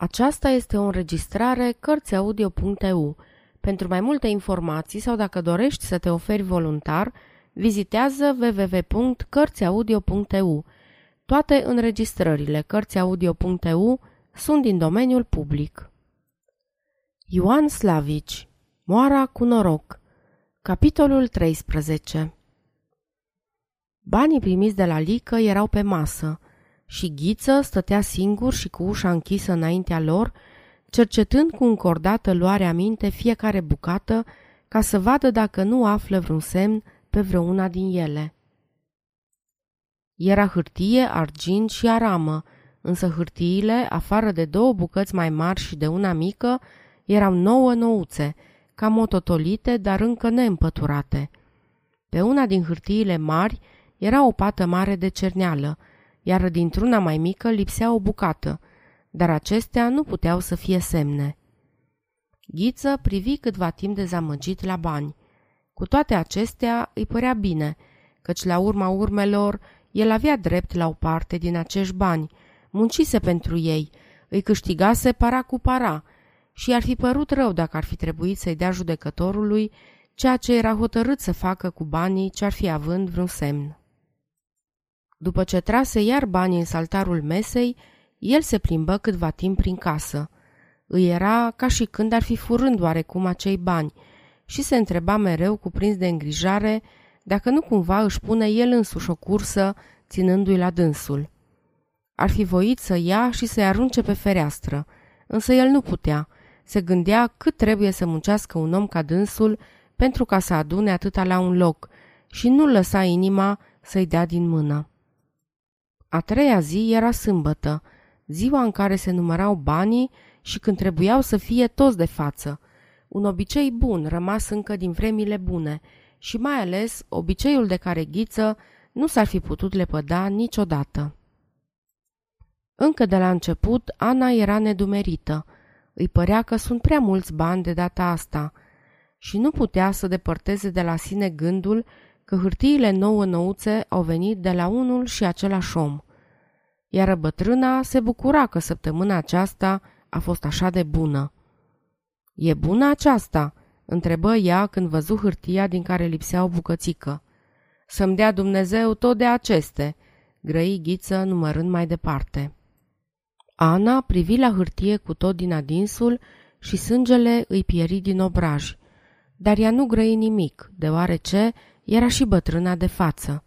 Aceasta este o înregistrare Cărțiaudio.eu. Pentru mai multe informații sau dacă dorești să te oferi voluntar, vizitează www.cărțiaudio.eu. Toate înregistrările Cărțiaudio.eu sunt din domeniul public. Ioan Slavici Moara cu noroc Capitolul 13 Banii primiți de la Lică erau pe masă – și Ghiță stătea singur și cu ușa închisă înaintea lor, cercetând cu încordată luare aminte fiecare bucată ca să vadă dacă nu află vreun semn pe vreuna din ele. Era hârtie, argint și aramă, însă hârtiile, afară de două bucăți mai mari și de una mică, erau nouă nouțe, cam mototolite, dar încă neîmpăturate. Pe una din hârtiile mari era o pată mare de cerneală, iar dintr-una mai mică lipsea o bucată, dar acestea nu puteau să fie semne. Ghiță privi câtva timp dezamăgit la bani. Cu toate acestea îi părea bine, căci la urma urmelor el avea drept la o parte din acești bani, muncise pentru ei, îi câștigase para cu para și ar fi părut rău dacă ar fi trebuit să-i dea judecătorului ceea ce era hotărât să facă cu banii ce ar fi având vreun semn. După ce trase iar banii în saltarul mesei, el se plimbă câtva timp prin casă. Îi era ca și când ar fi furând oarecum acei bani și se întreba mereu cuprins de îngrijare dacă nu cumva își pune el însuși o cursă ținându-i la dânsul. Ar fi voit să ia și să-i arunce pe fereastră, însă el nu putea. Se gândea cât trebuie să muncească un om ca dânsul pentru ca să adune atâta la un loc și nu lăsa inima să-i dea din mână. A treia zi era sâmbătă, ziua în care se numărau banii și când trebuiau să fie toți de față. Un obicei bun, rămas încă din vremile bune și mai ales obiceiul de care Ghiță nu s-ar fi putut lepăda niciodată. Încă de la început, Ana era nedumerită. Îi părea că sunt prea mulți bani de data asta și nu putea să depărteze de la sine gândul că hârtiile nouă nouțe au venit de la unul și același om. Iar bătrâna se bucura că săptămâna aceasta a fost așa de bună. E bună aceasta?" întrebă ea când văzu hârtia din care lipsea o bucățică. Să-mi dea Dumnezeu tot de aceste," grăi ghiță numărând mai departe. Ana privi la hârtie cu tot din adinsul și sângele îi pieri din obraj, dar ea nu grăi nimic, deoarece era și bătrâna de față.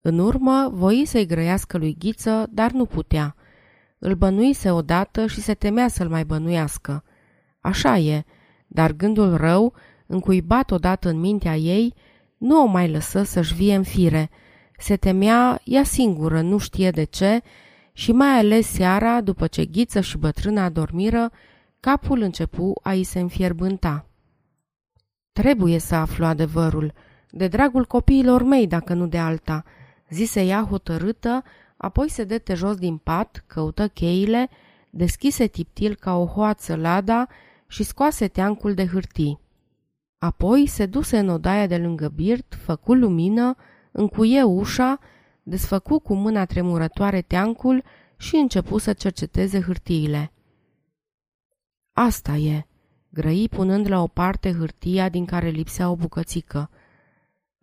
În urmă, voi să-i grăiască lui Ghiță, dar nu putea. Îl bănuise odată și se temea să-l mai bănuiască. Așa e, dar gândul rău, încuibat odată în mintea ei, nu o mai lăsă să-și vie în fire. Se temea ea singură, nu știe de ce, și mai ales seara, după ce Ghiță și bătrâna adormiră, capul începu a-i se înfierbânta. Trebuie să aflu adevărul, de dragul copiilor mei, dacă nu de alta, zise ea hotărâtă, apoi se dete jos din pat, căută cheile, deschise tiptil ca o hoață lada și scoase teancul de hârtii. Apoi se duse în odaia de lângă birt, făcu lumină, încuie ușa, desfăcu cu mâna tremurătoare teancul și începu să cerceteze hârtiile. Asta e, grăi punând la o parte hârtia din care lipsea o bucățică.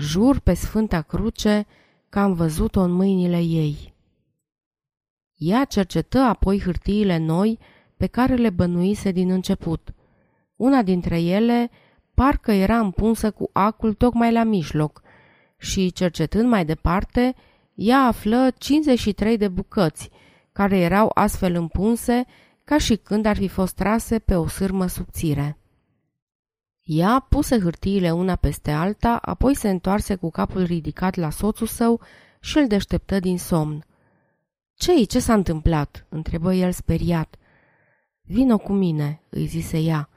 Jur pe Sfânta Cruce că am văzut-o în mâinile ei. Ea cercetă apoi hârtiile noi pe care le bănuise din început. Una dintre ele parcă era împunsă cu acul tocmai la mijloc și, cercetând mai departe, ea află 53 de bucăți, care erau astfel împunse ca și când ar fi fost trase pe o sârmă subțire. Ea puse hârtiile una peste alta, apoi se întoarse cu capul ridicat la soțul său și îl deșteptă din somn. Ce-i? Ce s-a întâmplat?" întrebă el speriat. Vino cu mine," îi zise ea.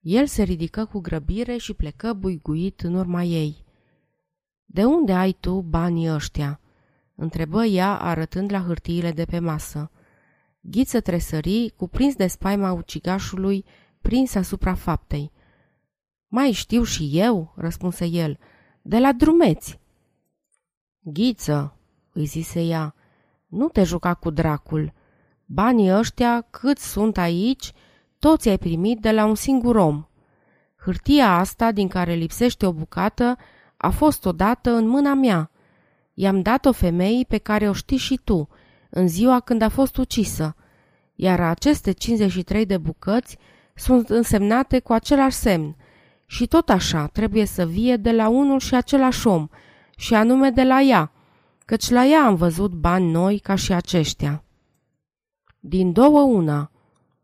El se ridică cu grăbire și plecă buiguit în urma ei. De unde ai tu banii ăștia?" întrebă ea arătând la hârtiile de pe masă. Ghiță tresării, cuprins de spaima ucigașului, prins asupra faptei. Mai știu și eu, răspunse el, de la drumeți. Ghiță, îi zise ea, nu te juca cu dracul. Banii ăștia, cât sunt aici, toți ai primit de la un singur om. Hârtia asta, din care lipsește o bucată, a fost odată în mâna mea. I-am dat-o femeii pe care o știi și tu, în ziua când a fost ucisă, iar aceste 53 de bucăți sunt însemnate cu același semn și tot așa trebuie să vie de la unul și același om, și anume de la ea, căci la ea am văzut bani noi ca și aceștia. Din două una,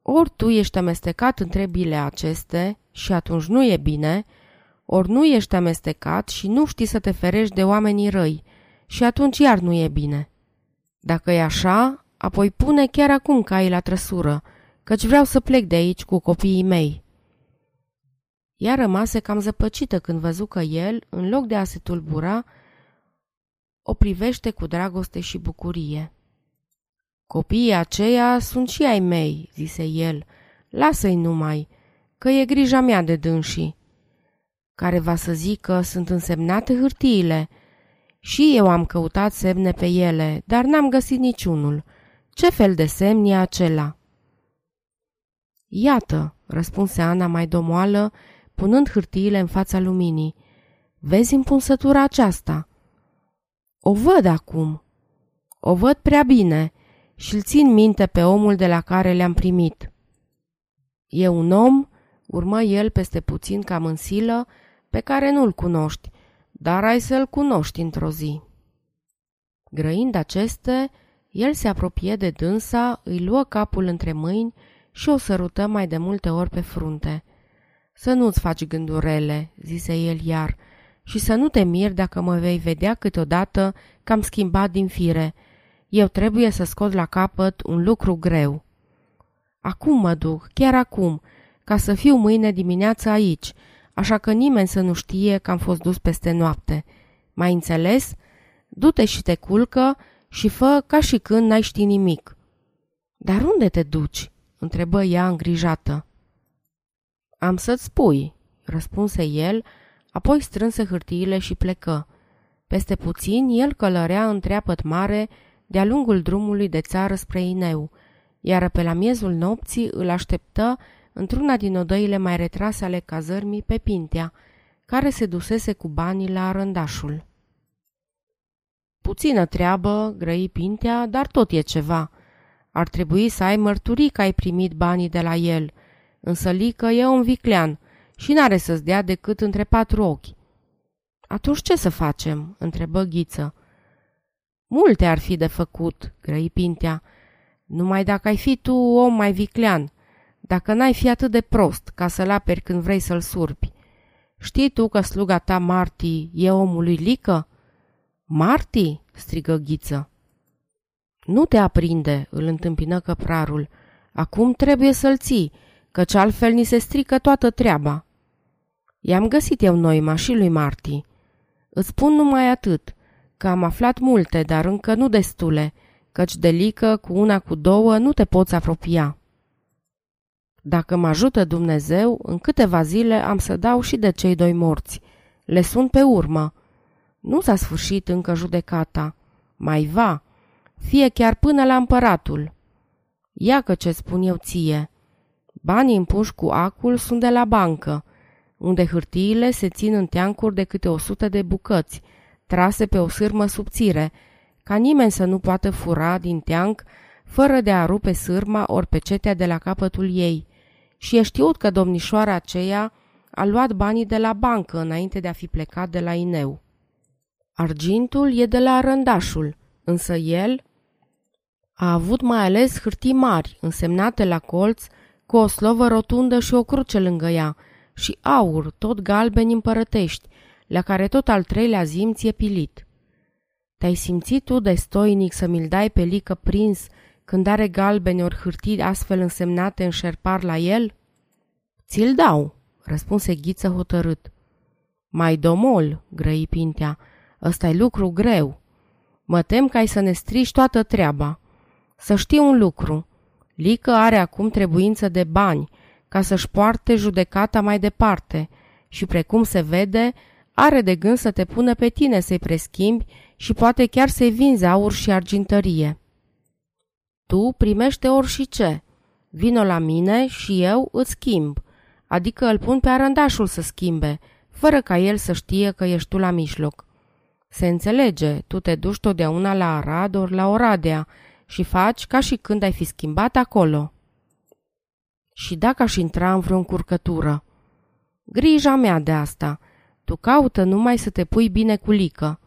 ori tu ești amestecat între bile aceste și atunci nu e bine, ori nu ești amestecat și nu știi să te ferești de oamenii răi și atunci iar nu e bine. Dacă e așa, apoi pune chiar acum cai la trăsură, căci vreau să plec de aici cu copiii mei. Ea rămase cam zăpăcită când văzu că el, în loc de a se tulbura, o privește cu dragoste și bucurie. Copiii aceia sunt și ai mei, zise el, lasă-i numai, că e grija mea de dânsii. Care va să zică sunt însemnate hârtiile. Și eu am căutat semne pe ele, dar n-am găsit niciunul. Ce fel de semn e acela? Iată, răspunse Ana mai domoală, punând hârtiile în fața luminii. Vezi împunsătura aceasta? O văd acum. O văd prea bine și îl țin minte pe omul de la care le-am primit. E un om, urmă el peste puțin cam în silă, pe care nu-l cunoști, dar ai să-l cunoști într-o zi. Grăind aceste, el se apropie de dânsa, îi luă capul între mâini și o sărută mai de multe ori pe frunte. Să nu-ți faci gândurele, zise el iar, și să nu te miri dacă mă vei vedea câteodată că am schimbat din fire. Eu trebuie să scot la capăt un lucru greu. Acum mă duc, chiar acum, ca să fiu mâine dimineață aici, așa că nimeni să nu știe că am fost dus peste noapte. Mai înțeles? Du-te și te culcă și fă ca și când n-ai ști nimic. Dar unde te duci? întrebă ea îngrijată. Am să-ți spui, răspunse el, apoi strânse hârtiile și plecă. Peste puțin, el călărea în treapăt mare de-a lungul drumului de țară spre Ineu, iar pe la miezul nopții îl așteptă într-una din odăile mai retrase ale cazărmii pe Pintea, care se dusese cu banii la rândașul. Puțină treabă, grăi Pintea, dar tot e ceva. Ar trebui să ai mărturii că ai primit banii de la el, însă Lică e un viclean și n-are să-ți dea decât între patru ochi. Atunci ce să facem?" întrebă Ghiță. Multe ar fi de făcut, grăi Pintea, numai dacă ai fi tu om mai viclean, dacă n-ai fi atât de prost ca să-l aperi când vrei să-l surpi. Știi tu că sluga ta, Marti, e omul lui Lică? Marti? strigă Ghiță. Nu te aprinde, îl întâmpină căprarul. Acum trebuie să-l ții, căci altfel ni se strică toată treaba. I-am găsit eu noima și lui Marti. Îți spun numai atât, că am aflat multe, dar încă nu destule, căci de lică cu una cu două nu te poți apropia. Dacă mă ajută Dumnezeu, în câteva zile am să dau și de cei doi morți. Le sun pe urmă. Nu s-a sfârșit încă judecata. Mai va, fie chiar până la împăratul. Ia că ce spun eu ție. Banii împuși cu acul sunt de la bancă, unde hârtiile se țin în teancuri de câte o sută de bucăți, trase pe o sârmă subțire, ca nimeni să nu poată fura din teanc fără de a rupe sârma ori pe cetea de la capătul ei. Și e știut că domnișoara aceea a luat banii de la bancă înainte de a fi plecat de la Ineu. Argintul e de la rândașul, însă el a avut mai ales hârtii mari, însemnate la colț, cu o slovă rotundă și o cruce lângă ea, și aur, tot galbeni împărătești, la care tot al treilea zimț e pilit. Te-ai simțit tu de stoinic să mi-l dai pe lică prins când are galbeni ori hârtii astfel însemnate în șerpar la el? Ți-l dau, răspunse Ghiță hotărât. Mai domol, grăi Pintea, ăsta e lucru greu. Mă tem că ai să ne strici toată treaba. Să știi un lucru. Lică are acum trebuință de bani ca să-și poarte judecata mai departe și, precum se vede, are de gând să te pună pe tine să-i preschimbi și poate chiar să-i vinzi aur și argintărie. Tu primește orice. Vino la mine și eu îți schimb, adică îl pun pe arăndașul să schimbe, fără ca el să știe că ești tu la mijloc. Se înțelege, tu te duci totdeauna la Arad ori la Oradea și faci ca și când ai fi schimbat acolo. Și dacă aș intra în vreo încurcătură? Grija mea de asta. Tu caută numai să te pui bine cu lică.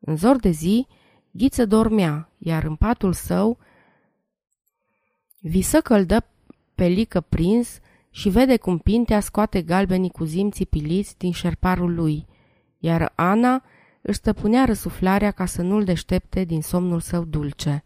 În zor de zi, Ghiță dormea, iar în patul său visă că îl dă pelică prins și vede cum Pintea scoate galbenii cu zimții piliți din șerparul lui, iar Ana își stăpunea răsuflarea ca să nu-l deștepte din somnul său dulce.